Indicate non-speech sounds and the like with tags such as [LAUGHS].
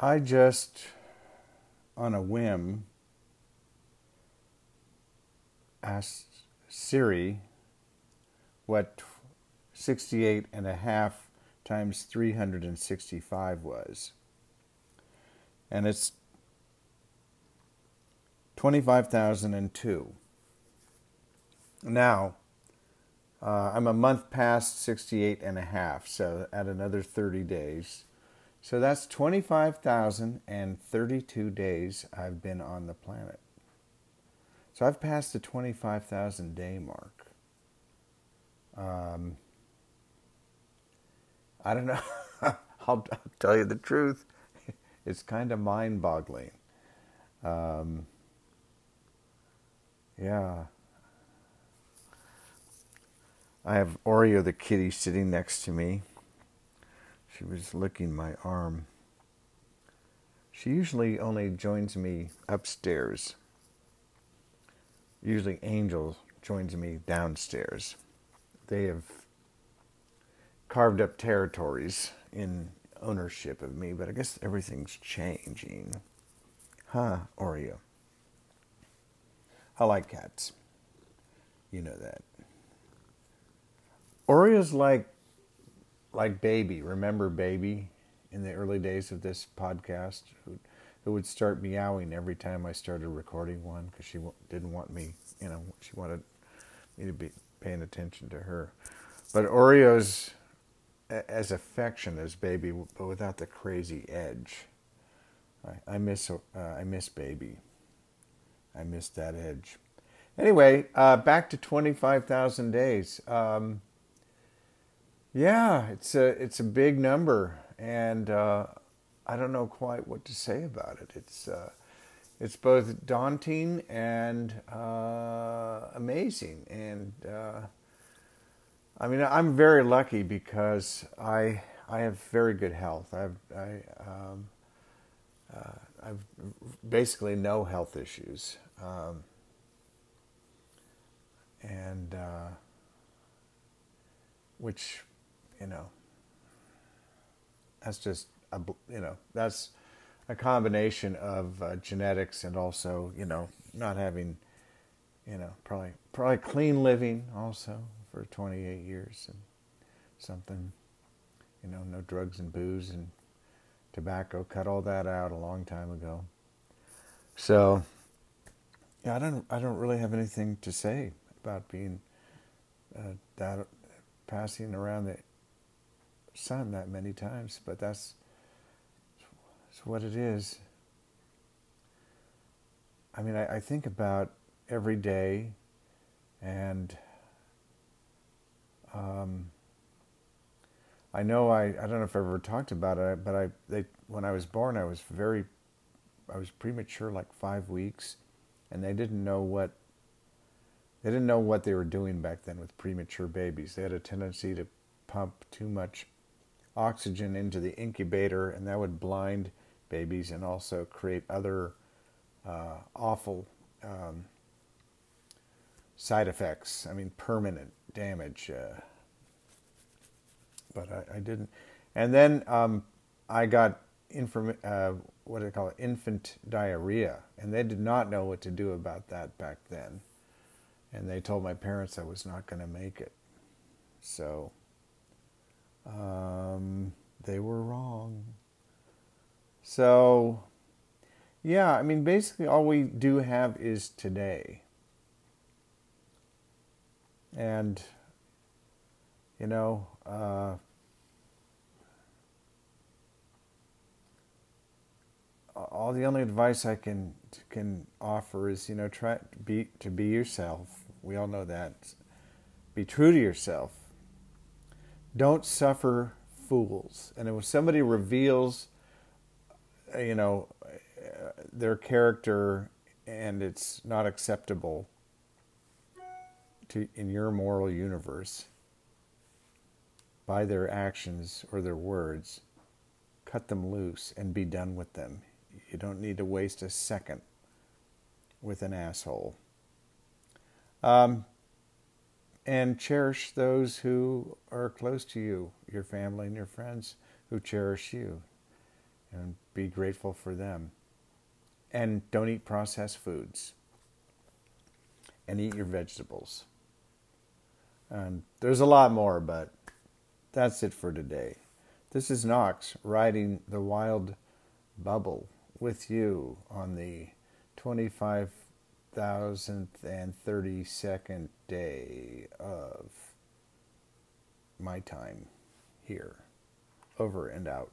I just, on a whim, asked Siri what 68 and a half times 365 was. And it's 25,002. Now, uh, I'm a month past 68 and a half, so add another 30 days. So that's 25,032 days I've been on the planet. So I've passed the 25,000 day mark. Um, I don't know. [LAUGHS] I'll, I'll, tell you the truth. It's kind of mind boggling. Um, yeah. I have Oreo the kitty sitting next to me. She was licking my arm. She usually only joins me upstairs. Usually Angel joins me downstairs. They have carved up territories in ownership of me, but I guess everything's changing. Huh, Oreo. I like cats. You know that. Oreo's like like baby. Remember baby in the early days of this podcast who, who would start meowing every time I started recording one because she didn't want me, you know, she wanted me to be paying attention to her. But Oreo's as affection as baby, but without the crazy edge. I, I miss uh, I miss baby. I miss that edge. Anyway, uh, back to twenty five thousand days. Um, yeah, it's a it's a big number, and uh, I don't know quite what to say about it. It's uh, it's both daunting and uh, amazing, and uh, I mean, I'm very lucky because I I have very good health. I've I um, uh, I've basically no health issues, um, and uh, which you know that's just a, you know that's a combination of uh, genetics and also you know not having you know probably probably clean living also for 28 years and something, you know, no drugs and booze and tobacco. Cut all that out a long time ago. So, yeah, I don't, I don't really have anything to say about being uh, that passing around the sun that many times, but that's, that's what it is. I mean, I, I think about every day and um, I know I, I don't know if I ever talked about it, but I they when I was born I was very I was premature like five weeks, and they didn't know what they didn't know what they were doing back then with premature babies. They had a tendency to pump too much oxygen into the incubator, and that would blind babies and also create other uh, awful um, side effects. I mean, permanent damage. Uh, but I, I, didn't. And then um, I got inform- uh, what do they call it? Infant diarrhea, and they did not know what to do about that back then. And they told my parents I was not going to make it. So um, they were wrong. So, yeah, I mean, basically, all we do have is today. And, you know, uh, all the only advice I can can offer is, you know, try to be to be yourself. We all know that. Be true to yourself. Don't suffer fools. And if somebody reveals, uh, you know, their character and it's not acceptable, to in your moral universe by their actions or their words, cut them loose and be done with them. You don't need to waste a second with an asshole. Um, and cherish those who are close to you, your family and your friends who cherish you. and be grateful for them. And don't eat processed foods. And eat your vegetables. And there's a lot more, but that's it for today. This is Knox riding the wild bubble with you on the 25,032nd day of my time here. Over and out.